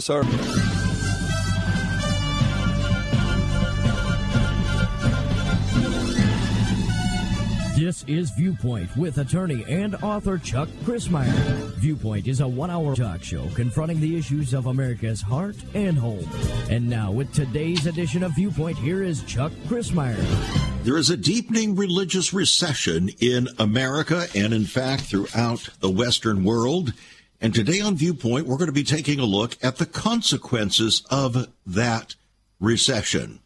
sir. This is Viewpoint with attorney and author Chuck Crismier. Viewpoint is a one hour talk show confronting the issues of America's heart and home. And now, with today's edition of Viewpoint, here is Chuck Crismier. There is a deepening religious recession in America and, in fact, throughout the Western world. And today on Viewpoint, we're going to be taking a look at the consequences of that recession.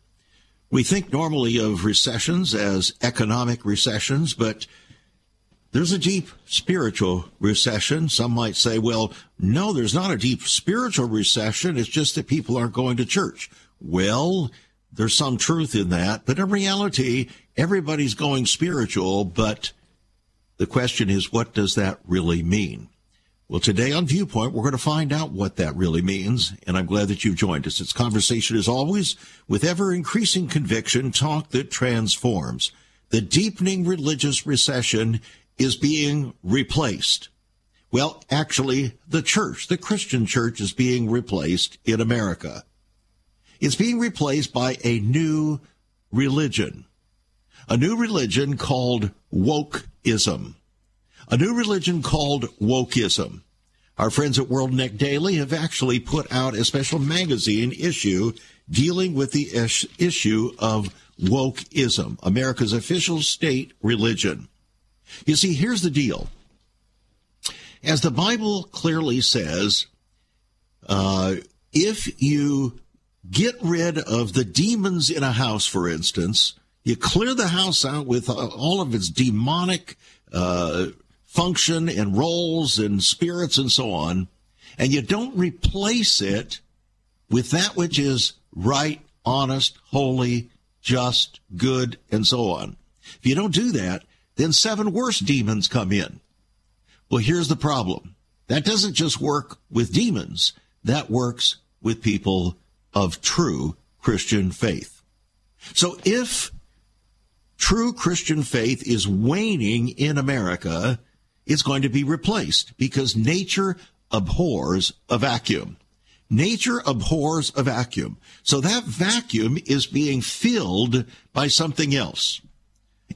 We think normally of recessions as economic recessions, but there's a deep spiritual recession. Some might say, well, no, there's not a deep spiritual recession. It's just that people aren't going to church. Well, there's some truth in that, but in reality, everybody's going spiritual, but the question is, what does that really mean? Well, today on Viewpoint, we're going to find out what that really means, and I'm glad that you've joined us. It's conversation, as always, with ever increasing conviction, talk that transforms. The deepening religious recession is being replaced. Well, actually, the church, the Christian church, is being replaced in America. It's being replaced by a new religion, a new religion called wokeism a new religion called wokeism. Our friends at WorldNet Daily have actually put out a special magazine issue dealing with the ish- issue of wokeism, America's official state religion. You see, here's the deal. As the Bible clearly says, uh, if you get rid of the demons in a house, for instance, you clear the house out with all of its demonic uh, function and roles and spirits and so on, and you don't replace it with that which is right, honest, holy, just, good, and so on. If you don't do that, then seven worse demons come in. Well, here's the problem. That doesn't just work with demons. That works with people of true Christian faith. So if true Christian faith is waning in America, it's going to be replaced because nature abhors a vacuum. Nature abhors a vacuum. So that vacuum is being filled by something else.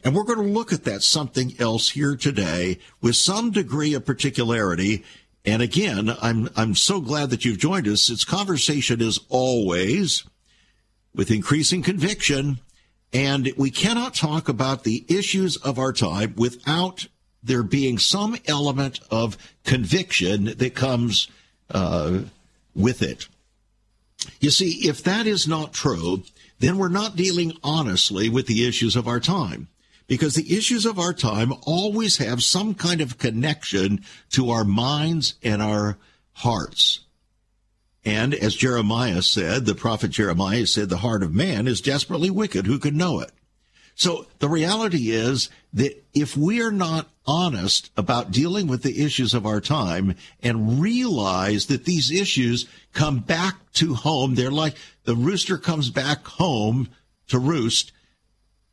And we're going to look at that something else here today with some degree of particularity. And again, I'm, I'm so glad that you've joined us. Its conversation is always with increasing conviction. And we cannot talk about the issues of our time without there being some element of conviction that comes uh, with it. You see, if that is not true, then we're not dealing honestly with the issues of our time. Because the issues of our time always have some kind of connection to our minds and our hearts. And as Jeremiah said, the prophet Jeremiah said, the heart of man is desperately wicked. Who can know it? So the reality is that if we are not honest about dealing with the issues of our time and realize that these issues come back to home, they're like the rooster comes back home to roost.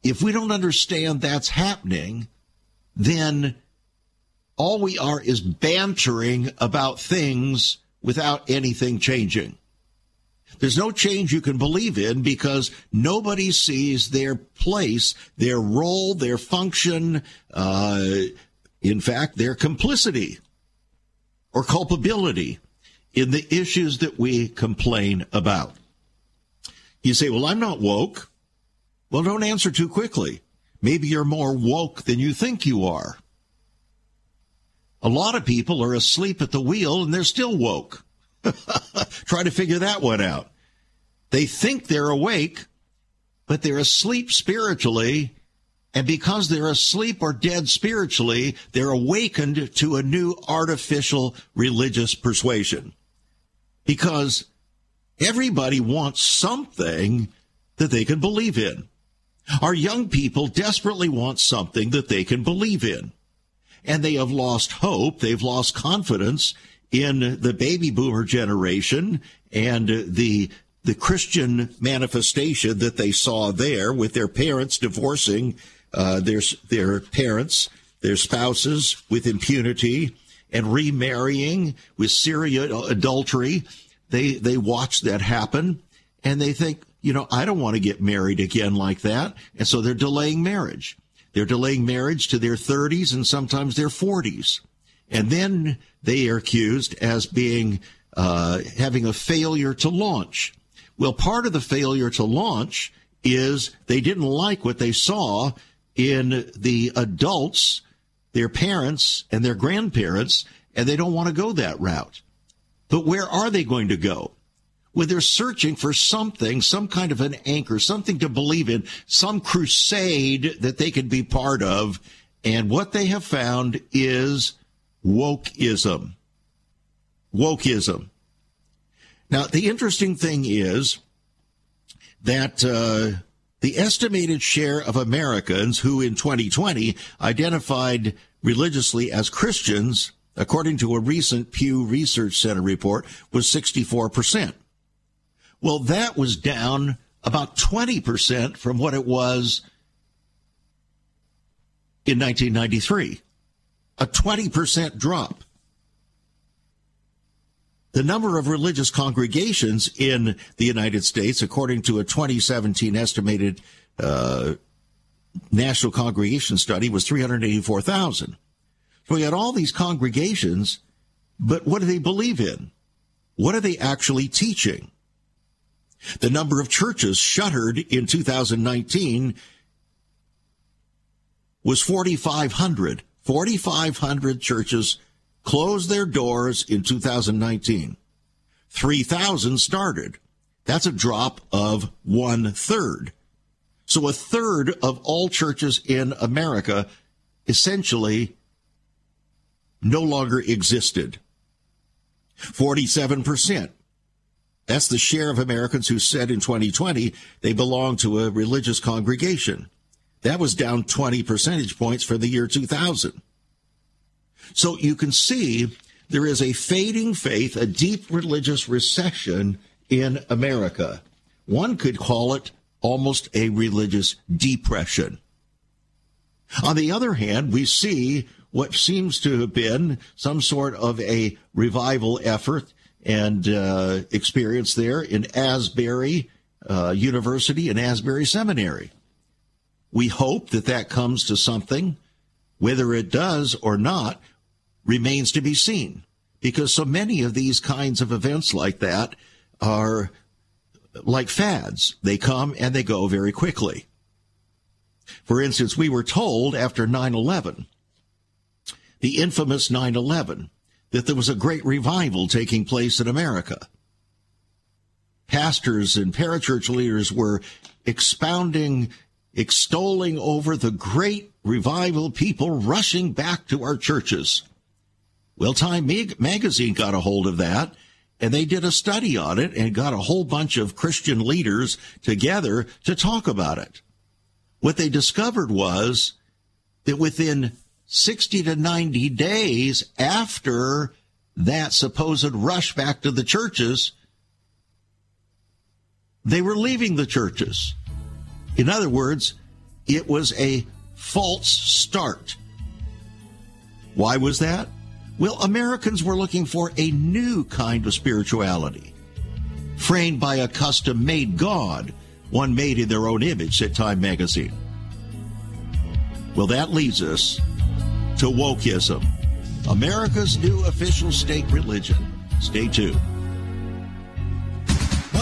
If we don't understand that's happening, then all we are is bantering about things without anything changing. There's no change you can believe in because nobody sees their place, their role, their function, uh, in fact, their complicity or culpability in the issues that we complain about. You say, well, I'm not woke. Well, don't answer too quickly. Maybe you're more woke than you think you are. A lot of people are asleep at the wheel and they're still woke. Try to figure that one out. They think they're awake, but they're asleep spiritually. And because they're asleep or dead spiritually, they're awakened to a new artificial religious persuasion. Because everybody wants something that they can believe in. Our young people desperately want something that they can believe in. And they have lost hope. They've lost confidence in the baby boomer generation and the the Christian manifestation that they saw there with their parents divorcing uh, their their parents, their spouses with impunity, and remarrying with serial adultery. they they watch that happen and they think, you know, I don't want to get married again like that. And so they're delaying marriage. They're delaying marriage to their 30s and sometimes their 40s. And then they are accused as being uh, having a failure to launch. Well, part of the failure to launch is they didn't like what they saw in the adults, their parents and their grandparents, and they don't want to go that route. But where are they going to go? Well, they're searching for something, some kind of an anchor, something to believe in, some crusade that they can be part of. And what they have found is wokeism. Wokeism. Now, the interesting thing is that uh, the estimated share of Americans who in 2020 identified religiously as Christians, according to a recent Pew Research Center report, was 64%. Well, that was down about 20% from what it was in 1993. A 20% drop. The number of religious congregations in the United States, according to a 2017 estimated uh, national congregation study, was 384,000. So we had all these congregations, but what do they believe in? What are they actually teaching? The number of churches shuttered in 2019 was 4,500. 4,500 churches closed their doors in 2019. 3,000 started. That's a drop of one third. So a third of all churches in America essentially no longer existed. 47% that's the share of Americans who said in 2020 they belong to a religious congregation. That was down 20 percentage points for the year 2000. So you can see there is a fading faith, a deep religious recession in America. One could call it almost a religious depression. On the other hand, we see what seems to have been some sort of a revival effort and uh, experience there in Asbury uh, University and Asbury Seminary. We hope that that comes to something. Whether it does or not remains to be seen because so many of these kinds of events like that are like fads. They come and they go very quickly. For instance, we were told after 9 11, the infamous 9 11, that there was a great revival taking place in America. Pastors and parachurch leaders were expounding, extolling over the great revival, people rushing back to our churches. Well, Time magazine got a hold of that and they did a study on it and got a whole bunch of Christian leaders together to talk about it. What they discovered was that within 60 to 90 days after that supposed rush back to the churches, they were leaving the churches. In other words, it was a false start. Why was that? Well, Americans were looking for a new kind of spirituality, framed by a custom made God, one made in their own image, said Time magazine. Well, that leads us to wokeism, America's new official state religion. Stay tuned.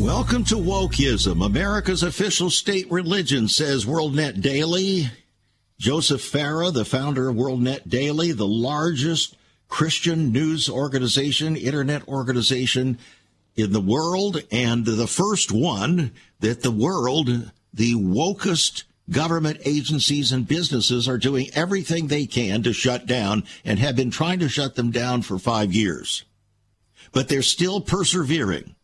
Welcome to Wokeism, America's official state religion, says WorldNet Daily. Joseph Farah, the founder of WorldNet Daily, the largest Christian news organization, internet organization in the world, and the first one that the world, the wokest government agencies and businesses are doing everything they can to shut down and have been trying to shut them down for five years. But they're still persevering.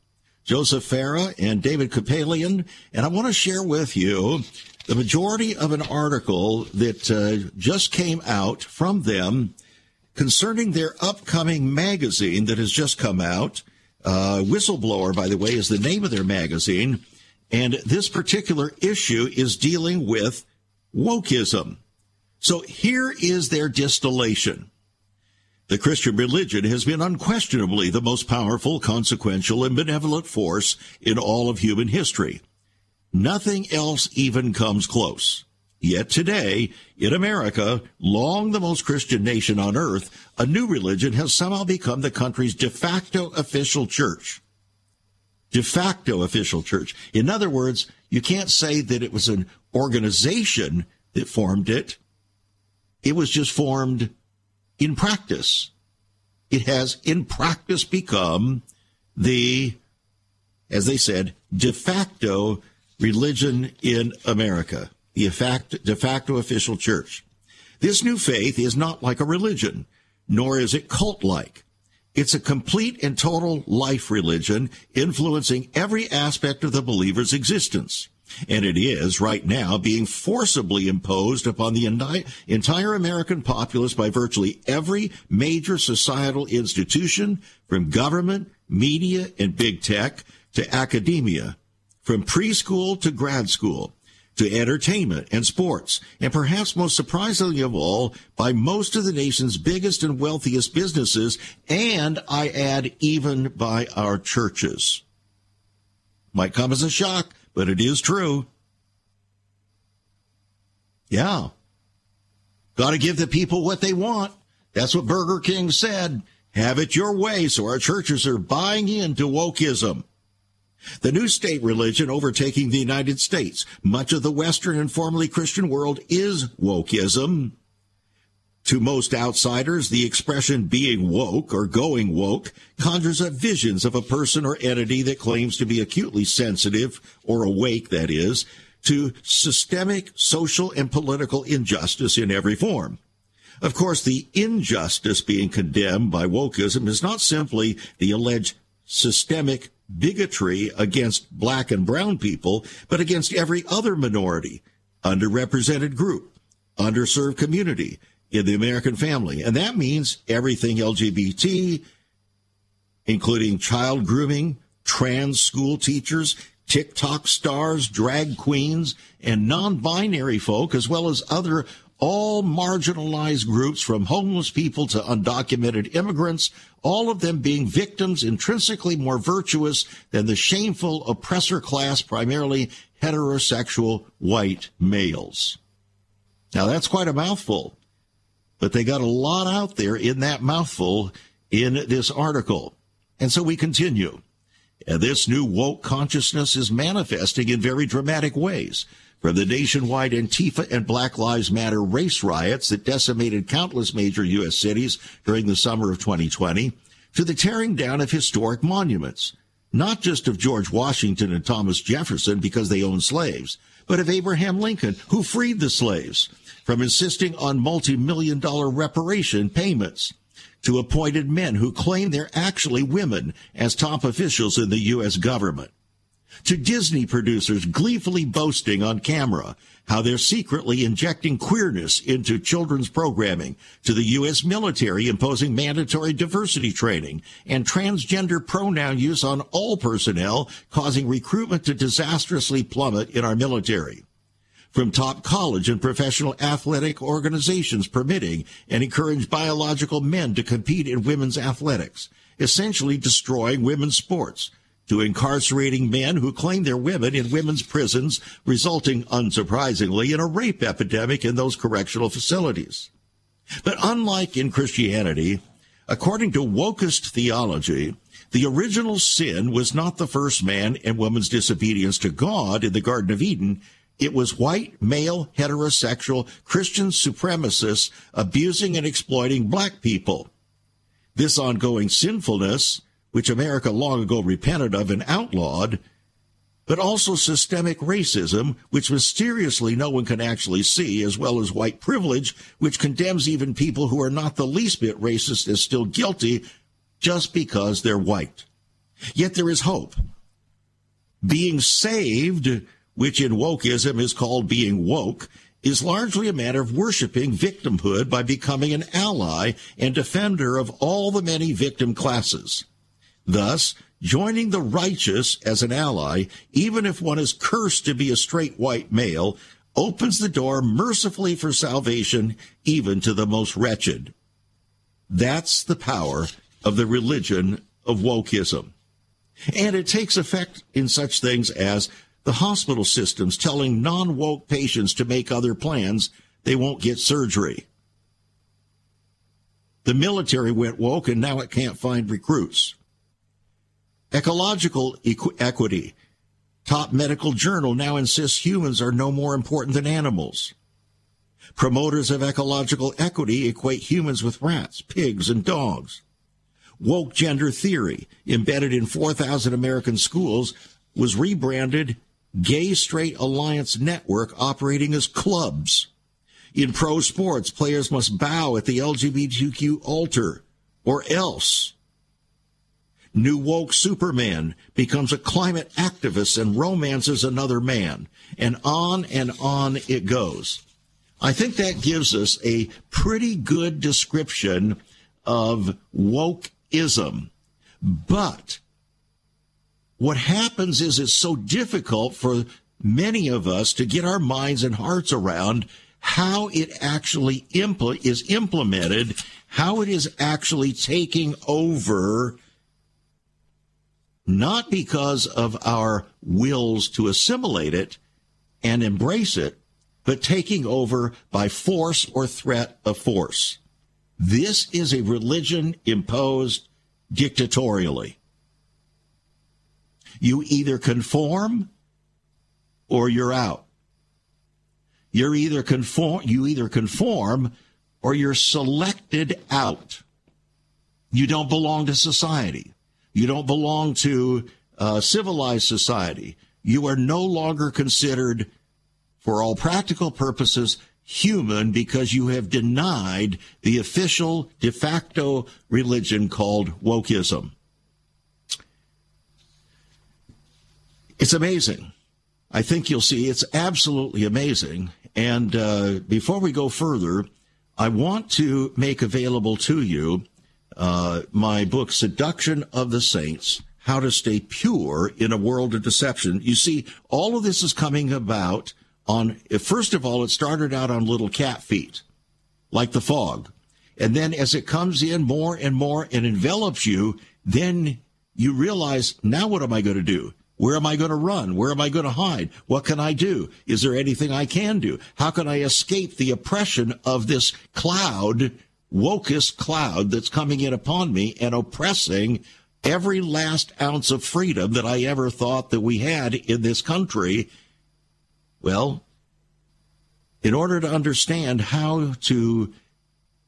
Joseph Farah and David Kupelian, and I want to share with you the majority of an article that uh, just came out from them concerning their upcoming magazine that has just come out. Uh, Whistleblower, by the way, is the name of their magazine. And this particular issue is dealing with wokeism. So here is their distillation. The Christian religion has been unquestionably the most powerful, consequential, and benevolent force in all of human history. Nothing else even comes close. Yet today, in America, long the most Christian nation on earth, a new religion has somehow become the country's de facto official church de facto official church. In other words, you can't say that it was an organization that formed it. It was just formed in practice. It has in practice become the, as they said, de facto religion in America, the de facto official church. This new faith is not like a religion, nor is it cult like. It's a complete and total life religion influencing every aspect of the believer's existence. And it is right now being forcibly imposed upon the entire American populace by virtually every major societal institution, from government, media, and big tech to academia, from preschool to grad school to entertainment and sports, and perhaps most surprisingly of all, by most of the nation's biggest and wealthiest businesses, and I add, even by our churches. Might come as a shock, but it is true. Yeah. Got to give the people what they want. That's what Burger King said. Have it your way. So our churches are buying into wokeism. The new state religion overtaking the United States, much of the Western and formerly Christian world is wokeism. To most outsiders, the expression being woke or going woke conjures up visions of a person or entity that claims to be acutely sensitive, or awake, that is, to systemic social and political injustice in every form. Of course, the injustice being condemned by wokeism is not simply the alleged systemic bigotry against black and brown people, but against every other minority, underrepresented group, underserved community in the American family. And that means everything LGBT, including child grooming, trans school teachers, TikTok stars, drag queens, and non-binary folk, as well as other all marginalized groups from homeless people to undocumented immigrants, all of them being victims intrinsically more virtuous than the shameful oppressor class, primarily heterosexual white males. Now that's quite a mouthful, but they got a lot out there in that mouthful in this article. And so we continue. And this new woke consciousness is manifesting in very dramatic ways. From the nationwide Antifa and Black Lives Matter race riots that decimated countless major U.S. cities during the summer of 2020 to the tearing down of historic monuments, not just of George Washington and Thomas Jefferson because they owned slaves, but of Abraham Lincoln, who freed the slaves, from insisting on multi-million dollar reparation payments to appointed men who claim they're actually women as top officials in the U.S. government to Disney producers gleefully boasting on camera how they're secretly injecting queerness into children's programming, to the U.S. military imposing mandatory diversity training and transgender pronoun use on all personnel, causing recruitment to disastrously plummet in our military. From top college and professional athletic organizations permitting and encourage biological men to compete in women's athletics, essentially destroying women's sports to incarcerating men who claim they're women in women's prisons, resulting, unsurprisingly, in a rape epidemic in those correctional facilities. But unlike in Christianity, according to wokest theology, the original sin was not the first man and woman's disobedience to God in the Garden of Eden. It was white, male, heterosexual, Christian supremacists abusing and exploiting black people. This ongoing sinfulness which America long ago repented of and outlawed, but also systemic racism, which mysteriously no one can actually see, as well as white privilege, which condemns even people who are not the least bit racist as still guilty just because they're white. Yet there is hope. Being saved, which in wokeism is called being woke, is largely a matter of worshiping victimhood by becoming an ally and defender of all the many victim classes. Thus, joining the righteous as an ally, even if one is cursed to be a straight white male, opens the door mercifully for salvation even to the most wretched. That's the power of the religion of wokeism. And it takes effect in such things as the hospital systems telling non woke patients to make other plans, they won't get surgery. The military went woke and now it can't find recruits. Ecological equ- equity. Top medical journal now insists humans are no more important than animals. Promoters of ecological equity equate humans with rats, pigs, and dogs. Woke gender theory, embedded in 4,000 American schools, was rebranded Gay Straight Alliance Network operating as clubs. In pro sports, players must bow at the LGBTQ altar or else. New woke Superman becomes a climate activist and romances another man. And on and on it goes. I think that gives us a pretty good description of wokeism. But what happens is it's so difficult for many of us to get our minds and hearts around how it actually impl- is implemented, how it is actually taking over not because of our wills to assimilate it and embrace it, but taking over by force or threat of force. This is a religion imposed dictatorially. You either conform or you're out. You're either conform, you either conform or you're selected out. You don't belong to society. You don't belong to uh, civilized society. You are no longer considered, for all practical purposes, human because you have denied the official de facto religion called wokeism. It's amazing. I think you'll see it's absolutely amazing. And uh, before we go further, I want to make available to you uh, my book, Seduction of the Saints How to Stay Pure in a World of Deception. You see, all of this is coming about on, first of all, it started out on little cat feet, like the fog. And then as it comes in more and more and envelops you, then you realize, now what am I going to do? Where am I going to run? Where am I going to hide? What can I do? Is there anything I can do? How can I escape the oppression of this cloud wokest cloud that's coming in upon me and oppressing every last ounce of freedom that I ever thought that we had in this country. Well, in order to understand how to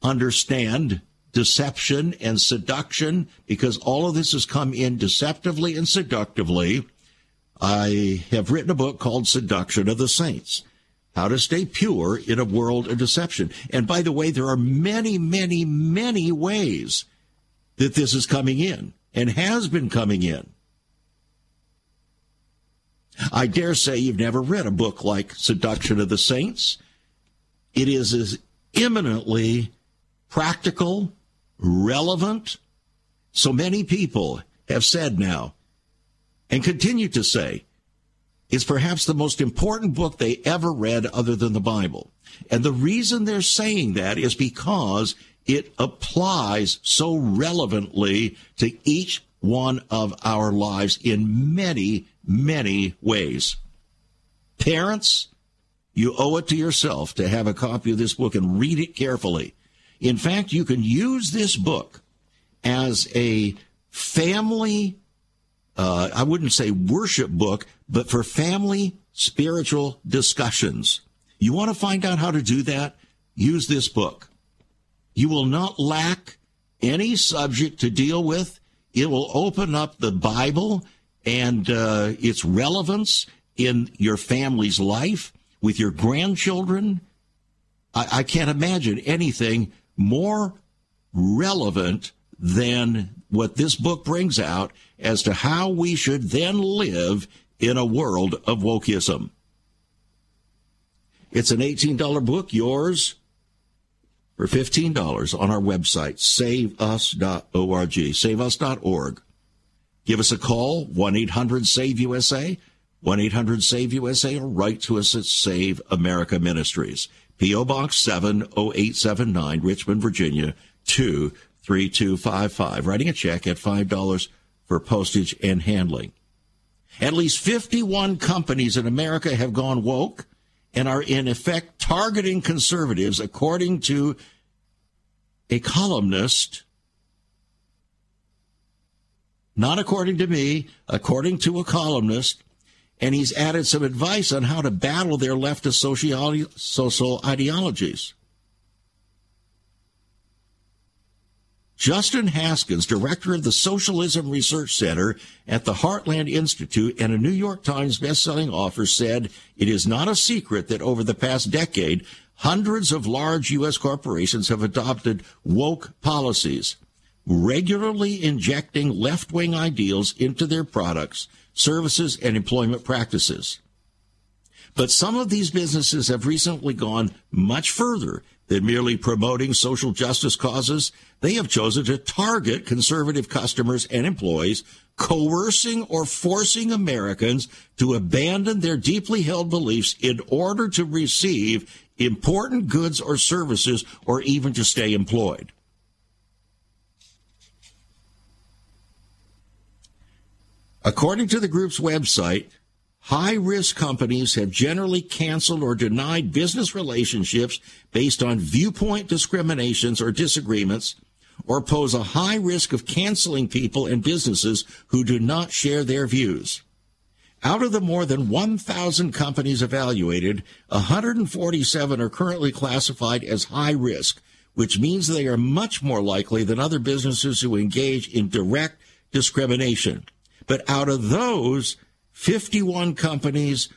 understand deception and seduction, because all of this has come in deceptively and seductively, I have written a book called Seduction of the Saints how to stay pure in a world of deception. And by the way, there are many, many, many ways that this is coming in and has been coming in. I dare say you've never read a book like Seduction of the Saints. It is as eminently practical, relevant. So many people have said now and continue to say is perhaps the most important book they ever read other than the Bible. And the reason they're saying that is because it applies so relevantly to each one of our lives in many, many ways. Parents, you owe it to yourself to have a copy of this book and read it carefully. In fact, you can use this book as a family uh, I wouldn't say worship book, but for family spiritual discussions. You want to find out how to do that? Use this book. You will not lack any subject to deal with. It will open up the Bible and uh, its relevance in your family's life with your grandchildren. I, I can't imagine anything more relevant than what this book brings out as to how we should then live in a world of wokeism. It's an $18 book, yours for $15 on our website, saveus.org, saveus.org. Give us a call, 1-800-SAVE-USA, 1-800-SAVE-USA, or write to us at Save America Ministries. P.O. Box 70879, Richmond, Virginia, 23255. Writing a check at $5 for postage and handling. At least 51 companies in America have gone woke and are in effect targeting conservatives, according to a columnist. Not according to me, according to a columnist. And he's added some advice on how to battle their leftist social ideologies. Justin Haskins, director of the Socialism Research Center at the Heartland Institute and a New York Times bestselling author, said it is not a secret that over the past decade, hundreds of large U.S. corporations have adopted woke policies, regularly injecting left wing ideals into their products, services, and employment practices. But some of these businesses have recently gone much further than merely promoting social justice causes. They have chosen to target conservative customers and employees, coercing or forcing Americans to abandon their deeply held beliefs in order to receive important goods or services or even to stay employed. According to the group's website, High risk companies have generally canceled or denied business relationships based on viewpoint discriminations or disagreements, or pose a high risk of canceling people and businesses who do not share their views. Out of the more than 1,000 companies evaluated, 147 are currently classified as high risk, which means they are much more likely than other businesses who engage in direct discrimination. But out of those, 51 companies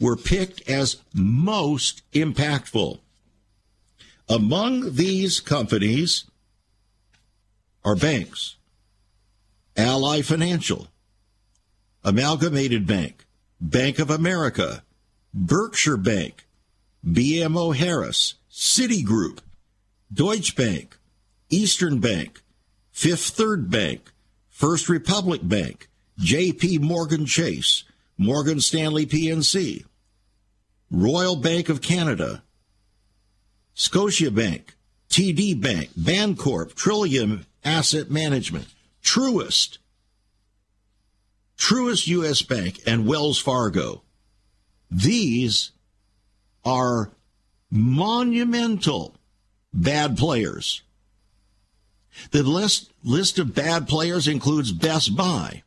were picked as most impactful. Among these companies are banks, Ally Financial, Amalgamated Bank, Bank of America, Berkshire Bank, BMO Harris, Citigroup, Deutsche Bank, Eastern Bank, Fifth Third Bank, First Republic Bank, JP Morgan Chase, Morgan Stanley PNC, Royal Bank of Canada, Scotiabank, TD Bank, Bancorp, Trillium Asset Management, Truist, Truist US Bank, and Wells Fargo. These are monumental bad players. The list, list of bad players includes Best Buy,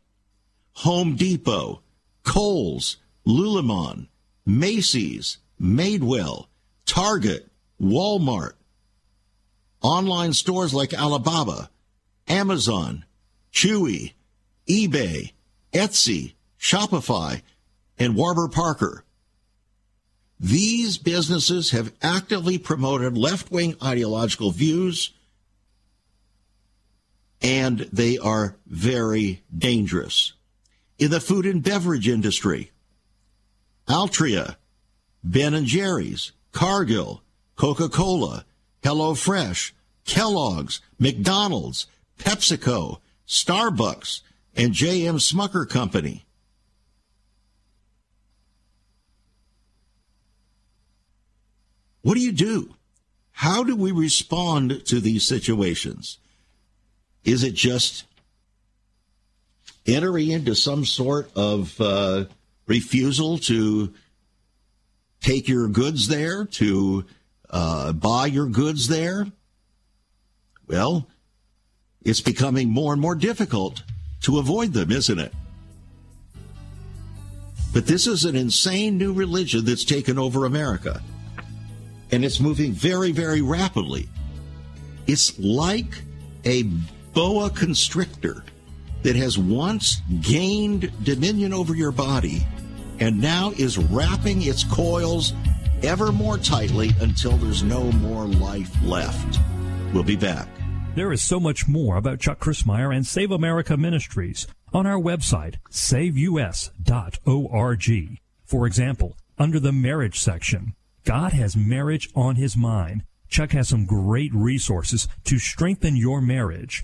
Home Depot, Kohl's, Lululemon, Macy's, Madewell, Target, Walmart, online stores like Alibaba, Amazon, Chewy, eBay, Etsy, Shopify, and Warby Parker. These businesses have actively promoted left wing ideological views, and they are very dangerous in the food and beverage industry. Altria, Ben & Jerry's, Cargill, Coca-Cola, HelloFresh, Kellogg's, McDonald's, PepsiCo, Starbucks, and J.M. Smucker Company. What do you do? How do we respond to these situations? Is it just entering into some sort of uh, refusal to take your goods there, to uh, buy your goods there, well, it's becoming more and more difficult to avoid them, isn't it? But this is an insane new religion that's taken over America. And it's moving very, very rapidly. It's like a boa constrictor that has once gained dominion over your body and now is wrapping its coils ever more tightly until there's no more life left. We'll be back. There is so much more about Chuck Crismier and Save America Ministries on our website, saveus.org. For example, under the marriage section, God has marriage on his mind. Chuck has some great resources to strengthen your marriage.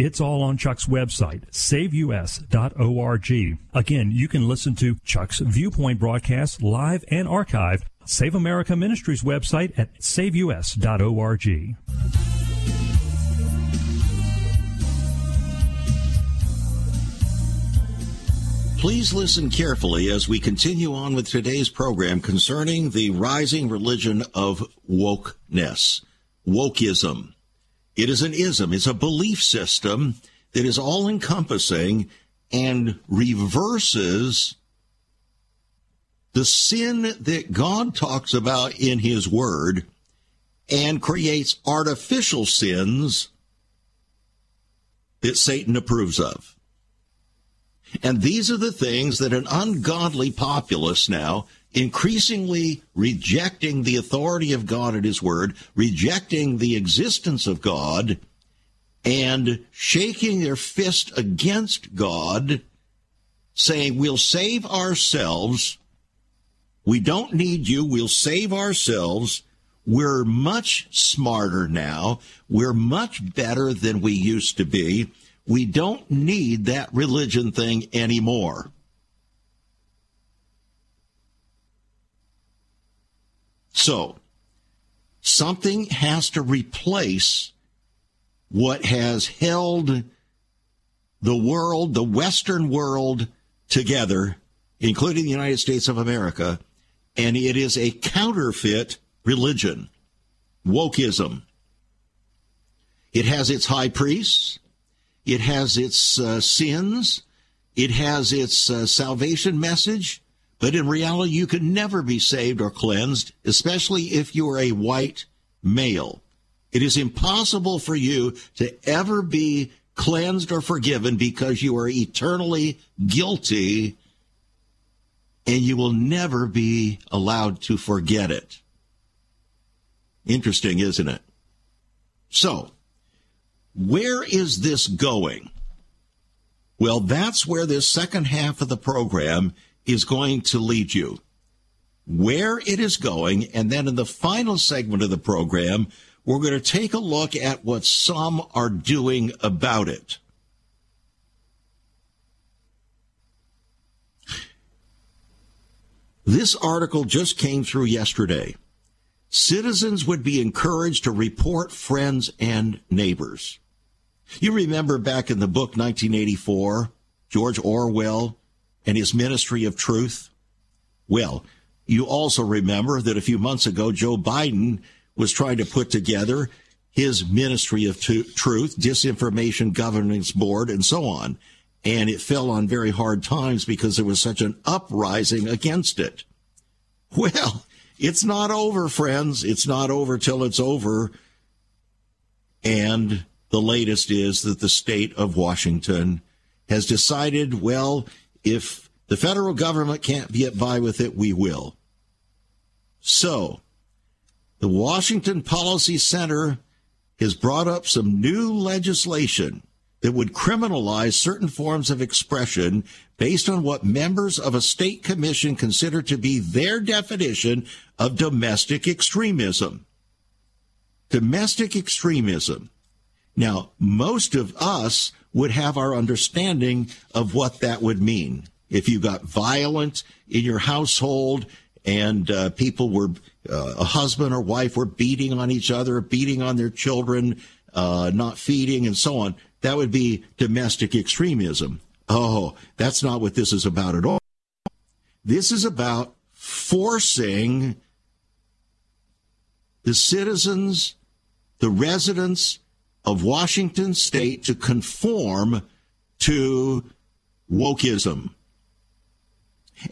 It's all on Chuck's website, saveus.org. Again, you can listen to Chuck's Viewpoint broadcast live and archived. Save America Ministries website at saveus.org. Please listen carefully as we continue on with today's program concerning the rising religion of wokeness, wokeism. It is an ism, it's a belief system that is all encompassing and reverses the sin that God talks about in His Word and creates artificial sins that Satan approves of. And these are the things that an ungodly populace now increasingly rejecting the authority of God and His Word, rejecting the existence of God, and shaking their fist against God, saying, We'll save ourselves. We don't need you. We'll save ourselves. We're much smarter now. We're much better than we used to be. We don't need that religion thing anymore. So, something has to replace what has held the world, the Western world, together, including the United States of America, and it is a counterfeit religion, wokeism. It has its high priests, it has its uh, sins, it has its uh, salvation message, but in reality, you can never be saved or cleansed, especially if you are a white male. It is impossible for you to ever be cleansed or forgiven because you are eternally guilty and you will never be allowed to forget it. Interesting, isn't it? So, where is this going? Well, that's where this second half of the program is going to lead you, where it is going, and then in the final segment of the program, we're going to take a look at what some are doing about it. This article just came through yesterday. Citizens would be encouraged to report friends and neighbors. You remember back in the book 1984, George Orwell and his ministry of truth? Well, you also remember that a few months ago, Joe Biden was trying to put together his ministry of truth, disinformation governance board, and so on. And it fell on very hard times because there was such an uprising against it. Well, it's not over, friends. It's not over till it's over. And the latest is that the state of Washington has decided, well, if the federal government can't get by with it, we will. So, the Washington Policy Center has brought up some new legislation that would criminalize certain forms of expression based on what members of a state commission consider to be their definition of domestic extremism. Domestic extremism. Now, most of us would have our understanding of what that would mean. If you got violent in your household and uh, people were, uh, a husband or wife were beating on each other, beating on their children, uh, not feeding, and so on, that would be domestic extremism. Oh, that's not what this is about at all. This is about forcing the citizens, the residents of Washington state to conform to wokeism.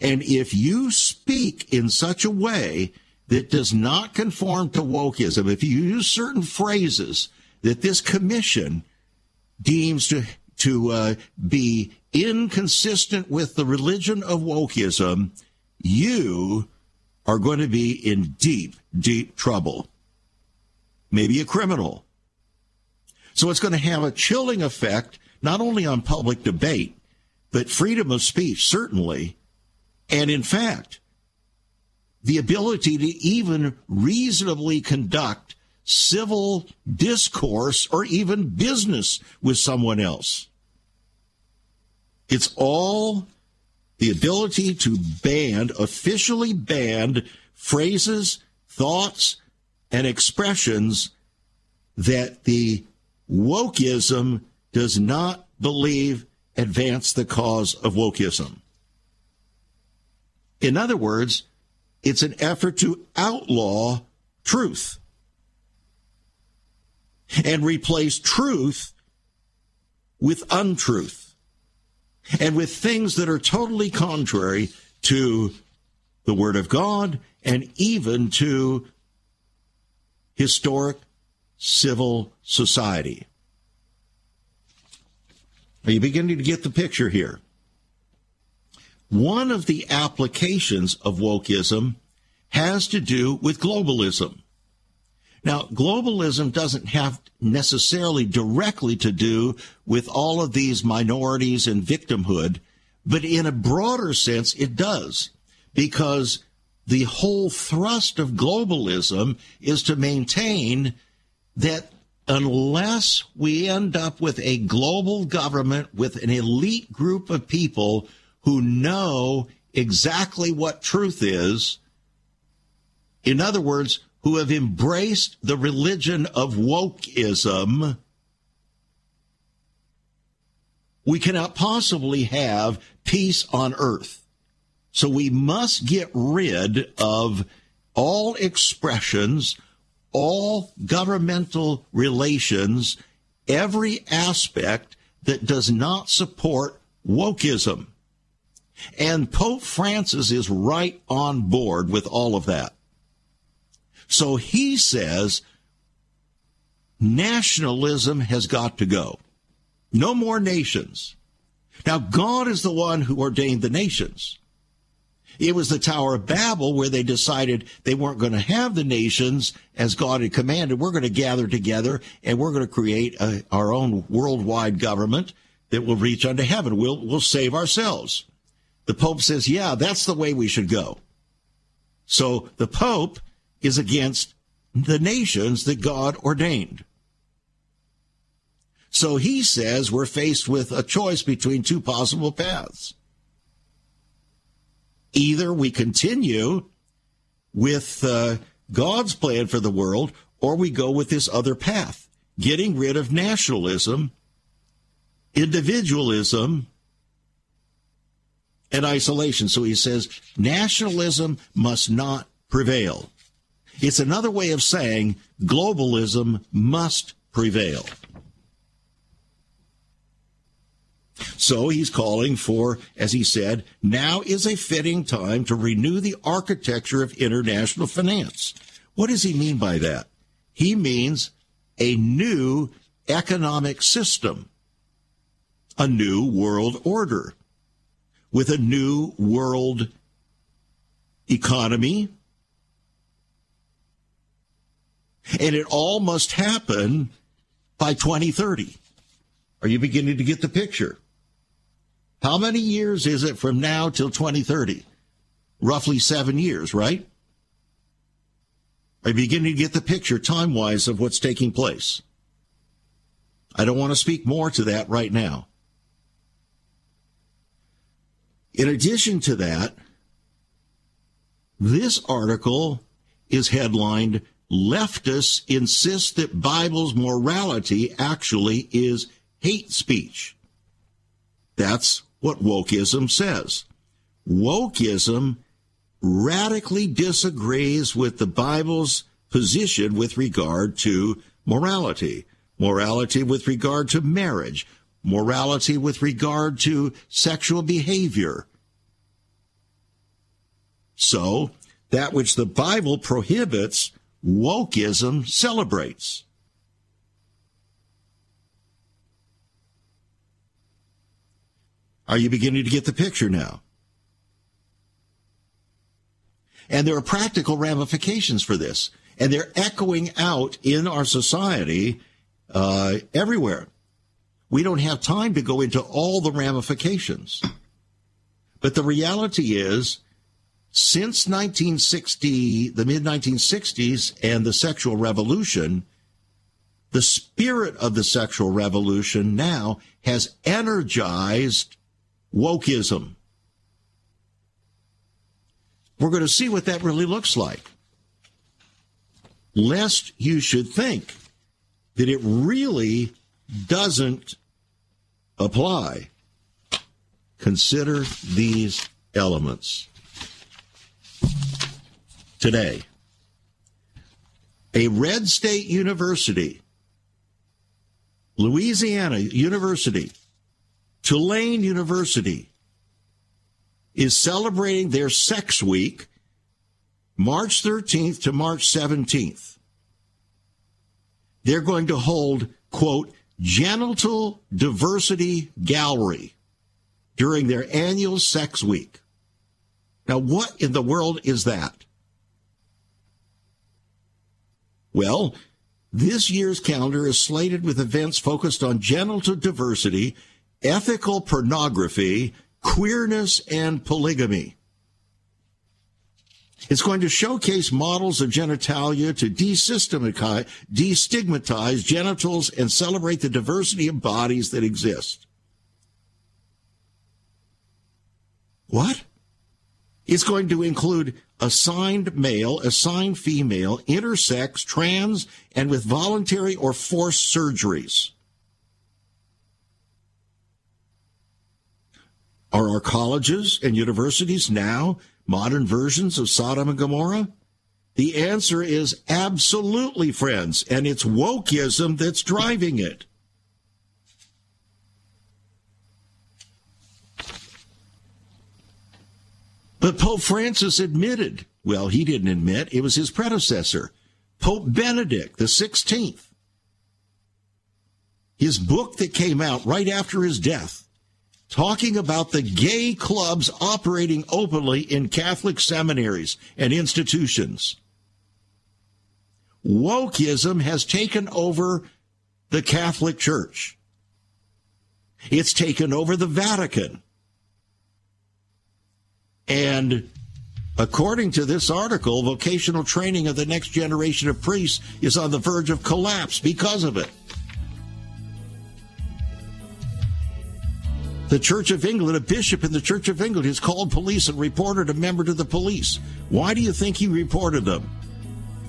And if you speak in such a way that does not conform to wokeism, if you use certain phrases that this commission deems to to uh, be inconsistent with the religion of wokeism, you are going to be in deep, deep trouble. Maybe a criminal. So it's going to have a chilling effect not only on public debate, but freedom of speech, certainly. And in fact, the ability to even reasonably conduct civil discourse or even business with someone else. It's all the ability to ban, officially ban phrases, thoughts, and expressions that the wokeism does not believe advance the cause of wokeism. In other words, it's an effort to outlaw truth and replace truth with untruth and with things that are totally contrary to the Word of God and even to historic civil society. Are you beginning to get the picture here? One of the applications of wokeism has to do with globalism. Now, globalism doesn't have necessarily directly to do with all of these minorities and victimhood, but in a broader sense, it does. Because the whole thrust of globalism is to maintain that unless we end up with a global government with an elite group of people who know exactly what truth is, in other words, who have embraced the religion of wokeism, we cannot possibly have peace on earth. So we must get rid of all expressions, all governmental relations, every aspect that does not support wokeism. And Pope Francis is right on board with all of that. So he says nationalism has got to go. No more nations. Now, God is the one who ordained the nations. It was the Tower of Babel where they decided they weren't going to have the nations as God had commanded. We're going to gather together and we're going to create a, our own worldwide government that will reach unto heaven. We'll, we'll save ourselves. The Pope says, yeah, that's the way we should go. So the Pope is against the nations that God ordained. So he says we're faced with a choice between two possible paths. Either we continue with uh, God's plan for the world, or we go with this other path, getting rid of nationalism, individualism, and isolation. So he says nationalism must not prevail. It's another way of saying globalism must prevail. So he's calling for, as he said, now is a fitting time to renew the architecture of international finance. What does he mean by that? He means a new economic system, a new world order with a new world economy, And it all must happen by 2030. Are you beginning to get the picture? How many years is it from now till 2030? Roughly seven years, right? You beginning to get the picture time wise of what's taking place? I don't want to speak more to that right now. In addition to that, this article is headlined leftists insist that Bible's morality actually is hate speech. That's what wokeism says. wokeism radically disagrees with the Bible's position with regard to morality, morality with regard to marriage, morality with regard to sexual behavior. So, that which the Bible prohibits, wokeism celebrates. Are you beginning to get the picture now? And there are practical ramifications for this. And they're echoing out in our society uh, everywhere. We don't have time to go into all the ramifications. But the reality is, since 1960, the mid 1960s, and the sexual revolution, the spirit of the sexual revolution now has energized wokeism. We're going to see what that really looks like. Lest you should think that it really doesn't apply. Consider these elements. Today, a red state university, Louisiana University, Tulane University, is celebrating their sex week March 13th to March 17th. They're going to hold, quote, genital diversity gallery during their annual sex week. Now, what in the world is that? Well, this year's calendar is slated with events focused on genital diversity, ethical pornography, queerness, and polygamy. It's going to showcase models of genitalia to destigmatize genitals and celebrate the diversity of bodies that exist. What? It's going to include assigned male, assigned female, intersex, trans, and with voluntary or forced surgeries. Are our colleges and universities now modern versions of Sodom and Gomorrah? The answer is absolutely, friends, and it's wokeism that's driving it. But Pope Francis admitted, well, he didn't admit, it was his predecessor, Pope Benedict the 16th. His book that came out right after his death, talking about the gay clubs operating openly in Catholic seminaries and institutions. Wokeism has taken over the Catholic Church. It's taken over the Vatican. And according to this article, vocational training of the next generation of priests is on the verge of collapse because of it. The Church of England, a bishop in the Church of England, has called police and reported a member to the police. Why do you think he reported them?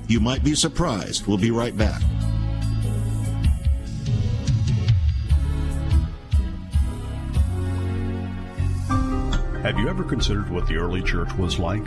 You might be surprised. We'll be right back. Have you ever considered what the early church was like?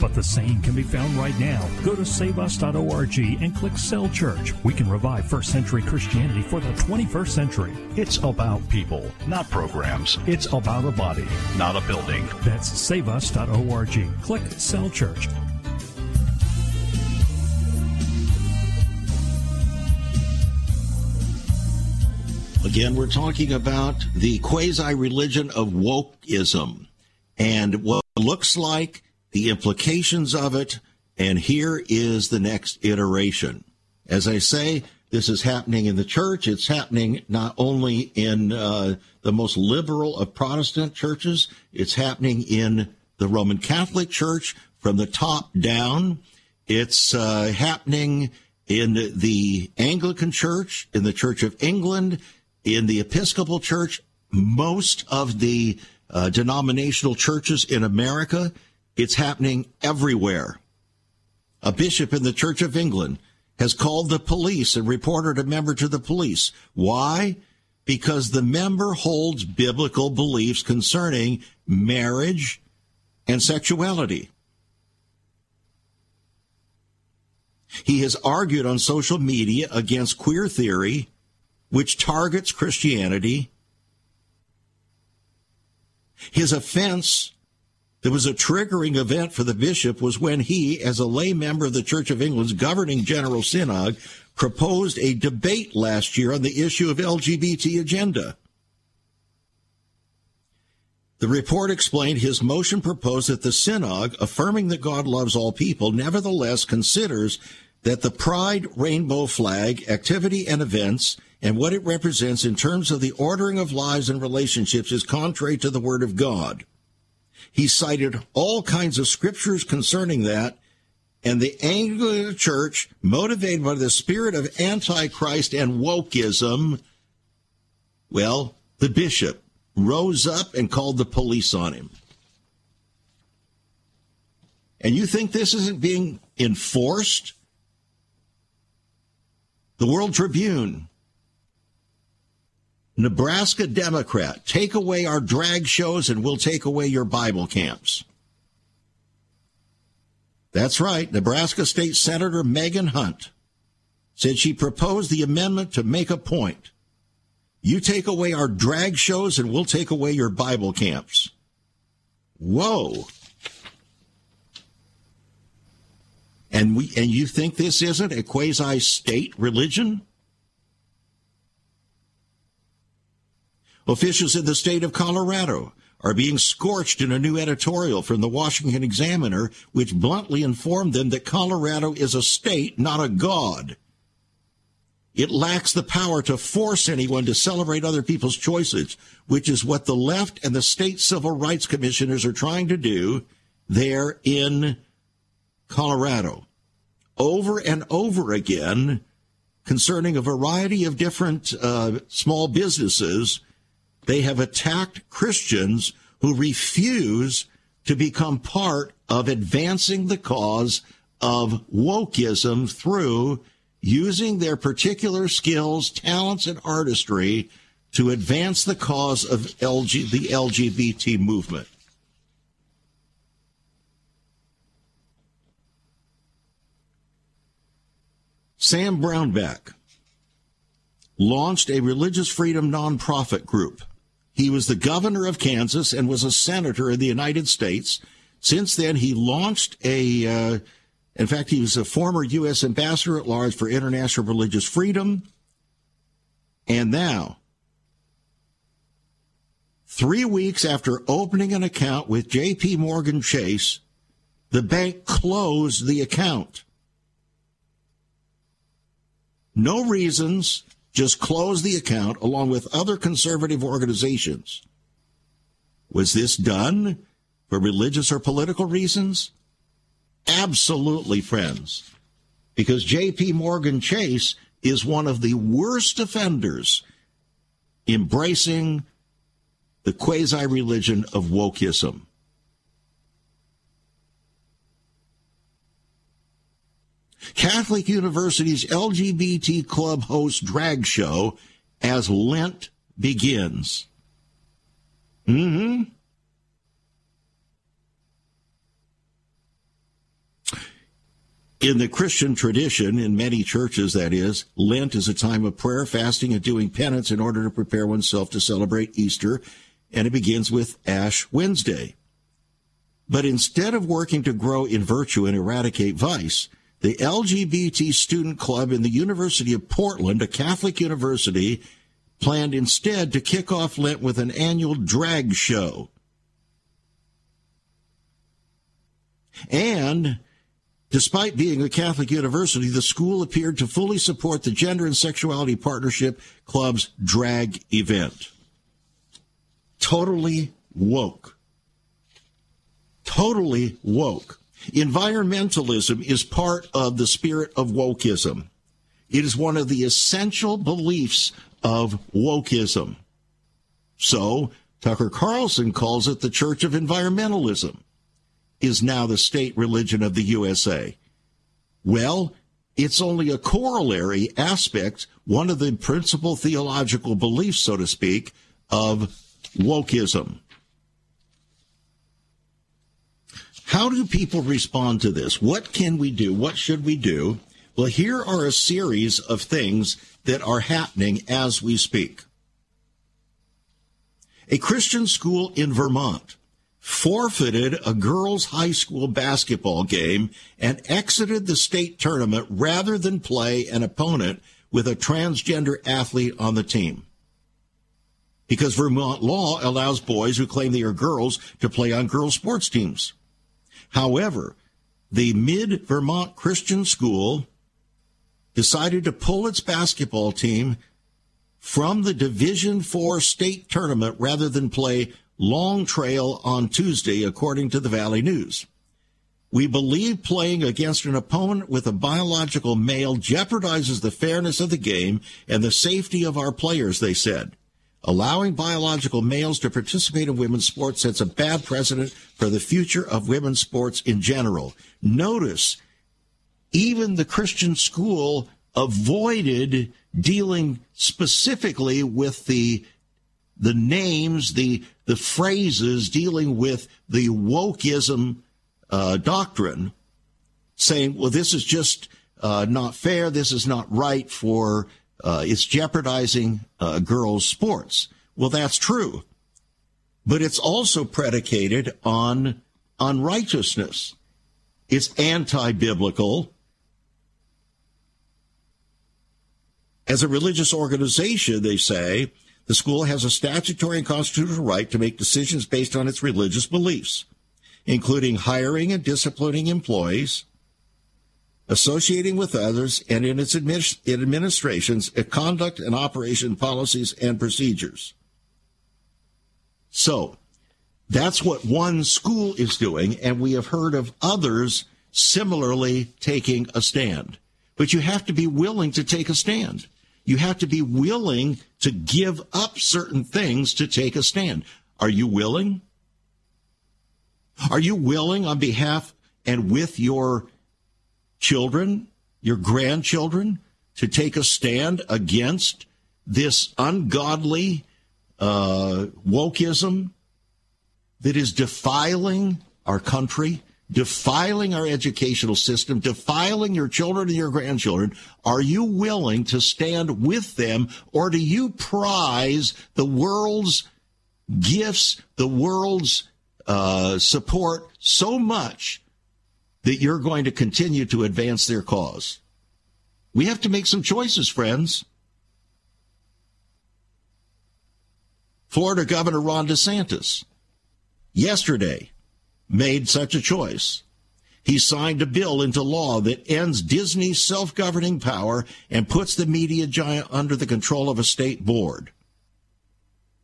But the same can be found right now. Go to saveus.org and click Cell Church. We can revive first century Christianity for the 21st century. It's about people, not programs. It's about a body, not a building. That's saveus.org. Click Cell Church. Again, we're talking about the quasi religion of wokeism and what it looks like, the implications of it, And here is the next iteration. As I say, this is happening in the church. It's happening not only in uh, the most liberal of Protestant churches, it's happening in the Roman Catholic Church from the top down. It's uh, happening in the Anglican Church, in the Church of England, in the Episcopal Church, most of the uh, denominational churches in America. It's happening everywhere. A bishop in the Church of England has called the police and reported a member to the police. Why? Because the member holds biblical beliefs concerning marriage and sexuality. He has argued on social media against queer theory, which targets Christianity. His offense there was a triggering event for the bishop was when he, as a lay member of the Church of England's governing General Synod, proposed a debate last year on the issue of LGBT agenda. The report explained his motion proposed that the synod, affirming that God loves all people, nevertheless considers that the pride rainbow flag activity and events and what it represents in terms of the ordering of lives and relationships is contrary to the word of God. He cited all kinds of scriptures concerning that. And the Anglican Church, motivated by the spirit of Antichrist and wokeism, well, the bishop rose up and called the police on him. And you think this isn't being enforced? The World Tribune Nebraska Democrat, take away our drag shows and we'll take away your Bible camps. That's right. Nebraska State Senator Megan Hunt said she proposed the amendment to make a point. You take away our drag shows and we'll take away your Bible camps. Whoa. And we and you think this isn't a quasi state religion? Officials in the state of Colorado are being scorched in a new editorial from the Washington Examiner, which bluntly informed them that Colorado is a state, not a god. It lacks the power to force anyone to celebrate other people's choices, which is what the left and the state civil rights commissioners are trying to do there in Colorado. Over and over again, concerning a variety of different uh, small businesses they have attacked Christians who refuse to become part of advancing the cause of wokeism through using their particular skills, talents, and artistry to advance the cause of LG, the LGBT movement. Sam Brownback launched a religious freedom nonprofit group he was the governor of Kansas and was a senator in the United States. Since then, he launched a, uh, in fact, he was a former U.S. ambassador at large for international religious freedom. And now, three weeks after opening an account with JP Morgan Chase, the bank closed the account. No reasons, just close the account along with other conservative organizations. Was this done for religious or political reasons? Absolutely, friends. Because J.P. Morgan Chase is one of the worst offenders embracing the quasi religion of wokeism. Catholic University's LGBT club hosts drag show as Lent begins. Mm-hmm. In the Christian tradition, in many churches, that is, Lent is a time of prayer, fasting, and doing penance in order to prepare oneself to celebrate Easter, and it begins with Ash Wednesday. But instead of working to grow in virtue and eradicate vice, the LGBT student club in the University of Portland, a Catholic university, planned instead to kick off Lent with an annual drag show. And Despite being a Catholic university, the school appeared to fully support the Gender and Sexuality Partnership Club's drag event. Totally woke. Totally woke. Environmentalism is part of the spirit of wokeism. It is one of the essential beliefs of wokeism. So, Tucker Carlson calls it the Church of Environmentalism, is now the state religion of the USA. Well, it's only a corollary aspect, one of the principal theological beliefs, so to speak, of wokeism. How do people respond to this? What can we do? What should we do? Well, here are a series of things that are happening as we speak. A Christian school in Vermont forfeited a girls' high school basketball game and exited the state tournament rather than play an opponent with a transgender athlete on the team. Because Vermont law allows boys who claim they are girls to play on girls' sports teams. However, the Mid Vermont Christian School decided to pull its basketball team from the Division 4 state tournament rather than play Long Trail on Tuesday, according to the Valley News. We believe playing against an opponent with a biological male jeopardizes the fairness of the game and the safety of our players, they said. Allowing biological males to participate in women's sports sets a bad precedent for the future of women's sports in general. Notice, even the Christian school avoided dealing specifically with the the names, the the phrases dealing with the wokeism uh, doctrine, saying, "Well, this is just uh, not fair. This is not right for uh, it's jeopardizing uh, girls' sports. Well, that's true. But it's also predicated on unrighteousness. It's anti biblical. As a religious organization, they say, the school has a statutory and constitutional right to make decisions based on its religious beliefs, including hiring and disciplining employees, associating with others, and in its administ- in administration's conduct and operation policies and procedures. So, that's what one school is doing, and we have heard of others similarly taking a stand. But you have to be willing to take a stand. You have to be willing to give up certain things to take a stand. Are you willing? Are you willing on behalf and with your children, your grandchildren, to take a stand against this ungodly uh, wokeism that is defiling our country, defiling our educational system, defiling your children and your grandchildren. Are you willing to stand with them, or do you prize the world's gifts, the world's uh, support so much that you're going to continue to advance their cause. We have to make some choices, friends. Florida Governor Ron DeSantis yesterday made such a choice. He signed a bill into law that ends Disney's self governing power and puts the media giant under the control of a state board.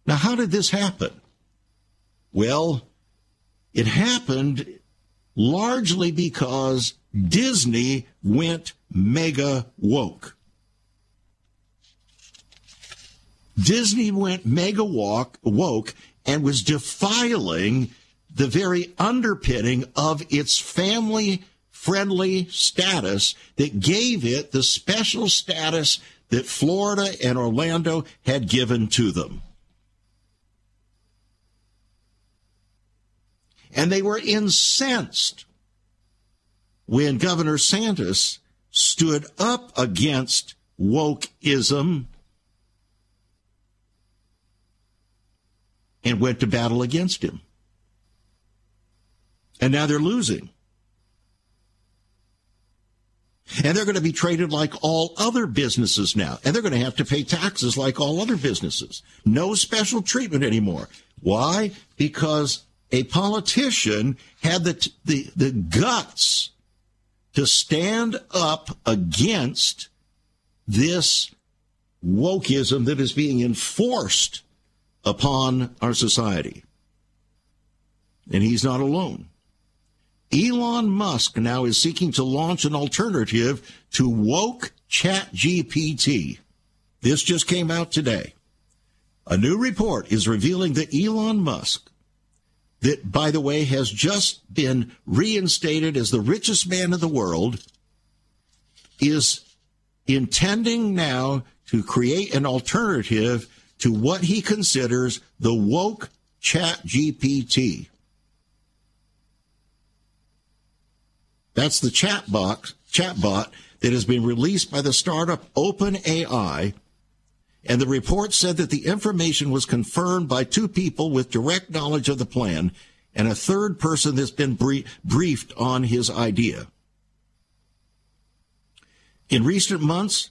Now, how did this happen? Well, it happened largely because Disney went mega woke. Disney went mega woke, woke and was defiling the very underpinning of its family friendly status that gave it the special status that Florida and Orlando had given to them. And they were incensed when Governor Santos stood up against wokeism and went to battle against him. And now they're losing. And they're going to be treated like all other businesses now. And they're going to have to pay taxes like all other businesses. No special treatment anymore. Why? Because a politician had the, the, the guts to stand up against this wokeism that is being enforced upon our society. And he's not alone. Elon Musk now is seeking to launch an alternative to woke chat GPT. This just came out today. A new report is revealing that Elon Musk, that by the way has just been reinstated as the richest man in the world, is intending now to create an alternative to what he considers the woke chat GPT. That's the chat box, chatbot that has been released by the startup OpenAI. And the report said that the information was confirmed by two people with direct knowledge of the plan and a third person that's been briefed on his idea. In recent months,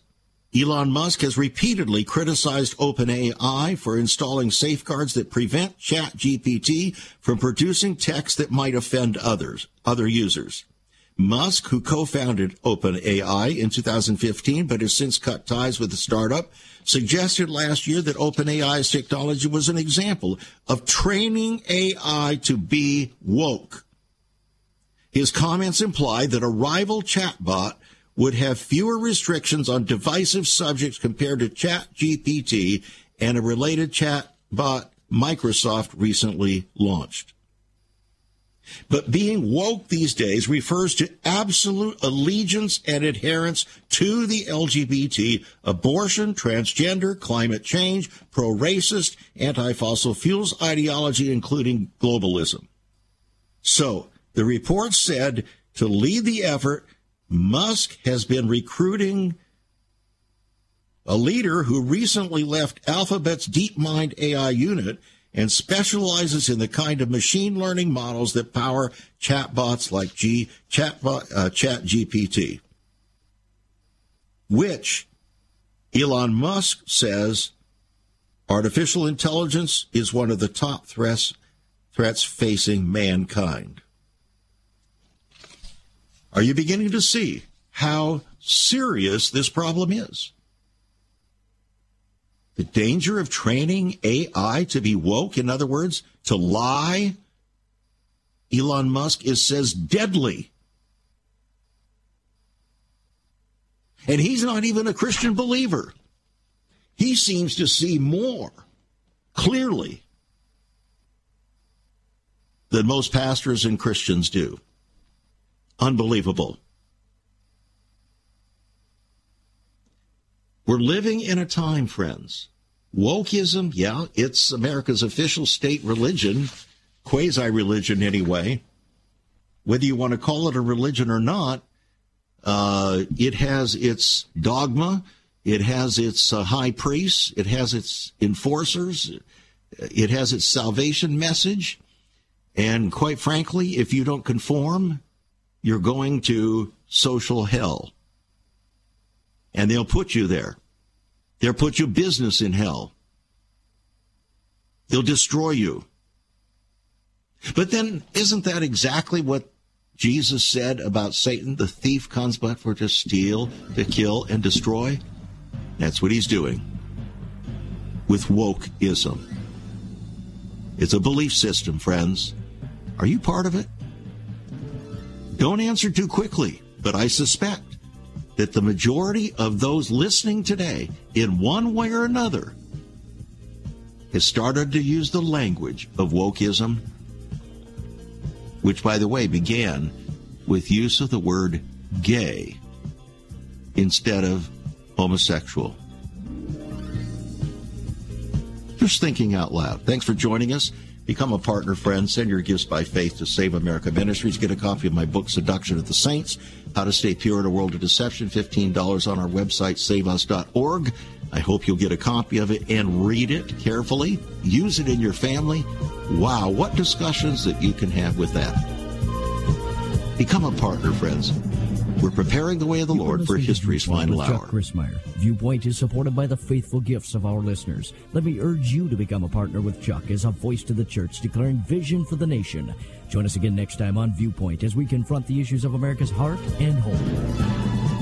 Elon Musk has repeatedly criticized OpenAI for installing safeguards that prevent ChatGPT from producing text that might offend others, other users. Musk, who co-founded OpenAI in 2015 but has since cut ties with the startup, suggested last year that OpenAI's technology was an example of training AI to be woke. His comments implied that a rival chatbot would have fewer restrictions on divisive subjects compared to ChatGPT and a related chatbot Microsoft recently launched. But being woke these days refers to absolute allegiance and adherence to the LGBT, abortion, transgender, climate change, pro racist, anti fossil fuels ideology, including globalism. So, the report said to lead the effort, Musk has been recruiting a leader who recently left Alphabet's DeepMind AI unit and specializes in the kind of machine learning models that power chatbots like G, chatbot, uh, Chat GPT, which Elon Musk says artificial intelligence is one of the top threats threats facing mankind. Are you beginning to see how serious this problem is? The danger of training AI to be woke, in other words, to lie, Elon Musk is says deadly. And he's not even a Christian believer. He seems to see more clearly than most pastors and Christians do. Unbelievable. We're living in a time, friends. Wokeism, yeah, it's America's official state religion, quasi religion anyway. Whether you want to call it a religion or not, uh, it has its dogma, it has its uh, high priests, it has its enforcers, it has its salvation message. And quite frankly, if you don't conform, you're going to social hell. And they'll put you there. They'll put your business in hell. They'll destroy you. But then, isn't that exactly what Jesus said about Satan? The thief comes but for to steal, to kill, and destroy. That's what he's doing with wokeism. It's a belief system, friends. Are you part of it? Don't answer too quickly, but I suspect that the majority of those listening today, in one way or another, has started to use the language of wokeism, which, by the way, began with use of the word gay instead of homosexual. Just thinking out loud. Thanks for joining us. Become a partner, friend. Send your gifts by faith to Save America Ministries. Get a copy of my book, Seduction of the Saints How to Stay Pure in a World of Deception. $15 on our website, saveus.org. I hope you'll get a copy of it and read it carefully. Use it in your family. Wow, what discussions that you can have with that. Become a partner, friends. We're preparing the way of the Lord for history's final Hour. Chuck hour. Crismier. Viewpoint is supported by the faithful gifts of our listeners. Let me urge you to become a partner with Chuck as a voice to the church declaring vision for the nation. Join us again next time on Viewpoint as we confront the issues of America's heart and home.